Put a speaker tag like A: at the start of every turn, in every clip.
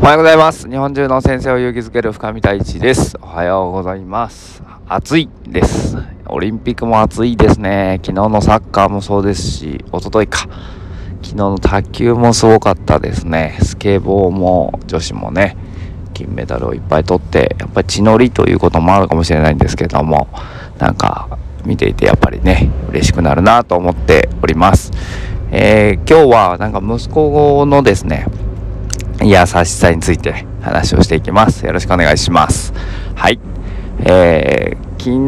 A: おはようございます。日本中の先生を勇気づける深見太一です。おはようございます。暑いです。オリンピックも暑いですね。昨日のサッカーもそうですし一昨日か。昨日の卓球もすごかったですね。スケボーも女子もね金メダルをいっぱい取ってやっぱり血のりということもあるかもしれないんですけどもなんか見ていてやっぱりね嬉しくなるなと思っております、えー、今日はなんか息子のですね優しさについて話をしていきます。よろしくお願いします。はい。えー、昨日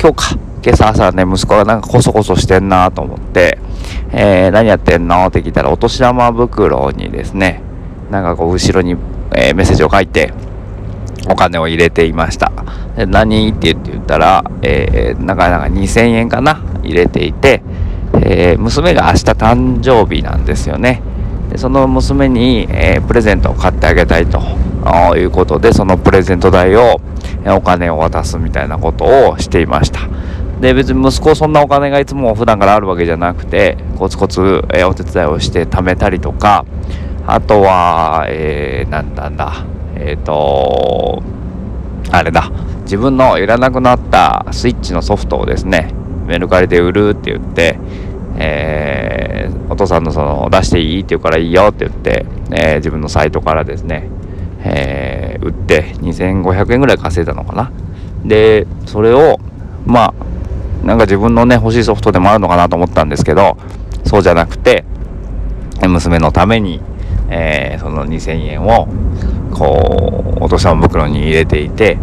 A: 今日か。今朝朝ね息子がなんかコソコソしてんなと思ってえー、何やってんの？って聞いたらお年玉袋にですねなんかこう後ろに、えー、メッセージを書いてお金を入れていました。で何？って言ったら、えー、なかなか2000円かな？入れていて、えー、娘が明日誕生日なんですよね。でその娘に、えー、プレゼントを買ってあげたいということでそのプレゼント代をお金を渡すみたいなことをしていました。で別に息子そんなお金がいつも普段からあるわけじゃなくてコツコツ、えお手伝いをして貯めたりとかあとは、えー、なんだんだえっ、ー、とあれだ自分のいらなくなったスイッチのソフトをですねメルカリで売るって言って、えー、父さんのその出していいって言うからいいよって言って、えー、自分のサイトからですね、えー、売って2500円ぐらい稼いだのかな。でそれをまあなんか自分のね欲しいソフトでもあるのかなと思ったんですけどそうじゃなくて娘のために、えー、その2000円をこうお年玉袋に入れていて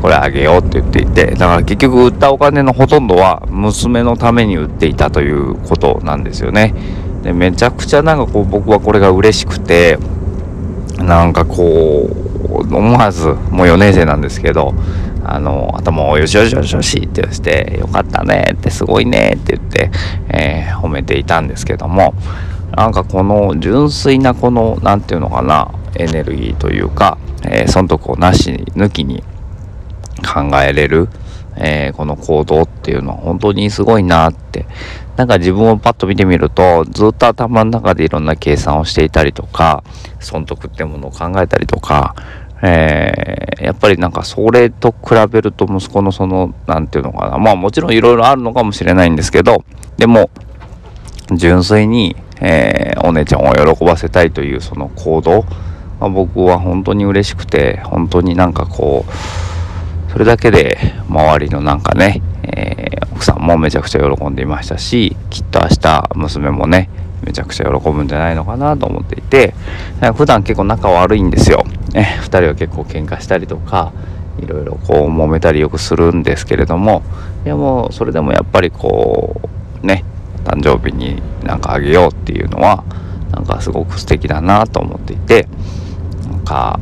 A: これあげようって言っていてだから結局売ったお金のほとんどは娘のために売っていたということなんですよね。でめちゃくちゃなんかこう僕はこれが嬉しくてなんかこう思わずもう4年生なんですけどあの頭をよしよしよしよしって言ってよかったねってすごいねって言って、えー、褒めていたんですけどもなんかこの純粋なこの何て言うのかなエネルギーというか、えー、損得をなし抜きに考えれる、えー、この行動っていうのは本当にすごいなって。なんか自分をパッと見てみるとずっと頭の中でいろんな計算をしていたりとか損得ってものを考えたりとかえー、やっぱりなんかそれと比べると息子のその何て言うのかな。まあもちろんいろいろあるのかもしれないんですけどでも純粋に、えー、お姉ちゃんを喜ばせたいというその行動、まあ、僕は本当に嬉しくて本当になんかこうそれだけで周りのなんかね、えー、奥さんもめちゃくちゃ喜んでいましたしきっと明日娘もねめちゃくちゃ喜ぶんじゃないのかなと思っていて普段結構仲悪いんですよ、ね、2人は結構喧嘩したりとかいろいろこう揉めたりよくするんですけれどもでもうそれでもやっぱりこうね誕生日になんかあげようっていうのはなんかすごく素敵だなと思っていてなんか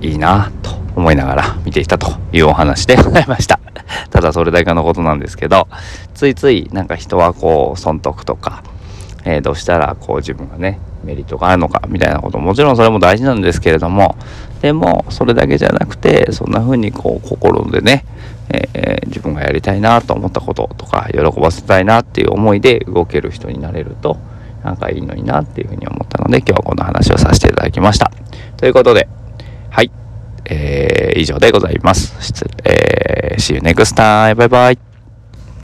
A: いいなと思いながら見ていたというお話でございました。ただそれだけのことなんですけどついついなんか人はこう損得とかえー、どうしたらこう自分がねメリットがあるのかみたいなこともちろんそれも大事なんですけれどもでもそれだけじゃなくてそんな風にこう心でね、えー、自分がやりたいなと思ったこととか喜ばせたいなっていう思いで動ける人になれるとなんかいいのになっていうふうに思ったので今日はこの話をさせていただきました。ということではい、えー、以上でございます、えー、See you next time. バイバイ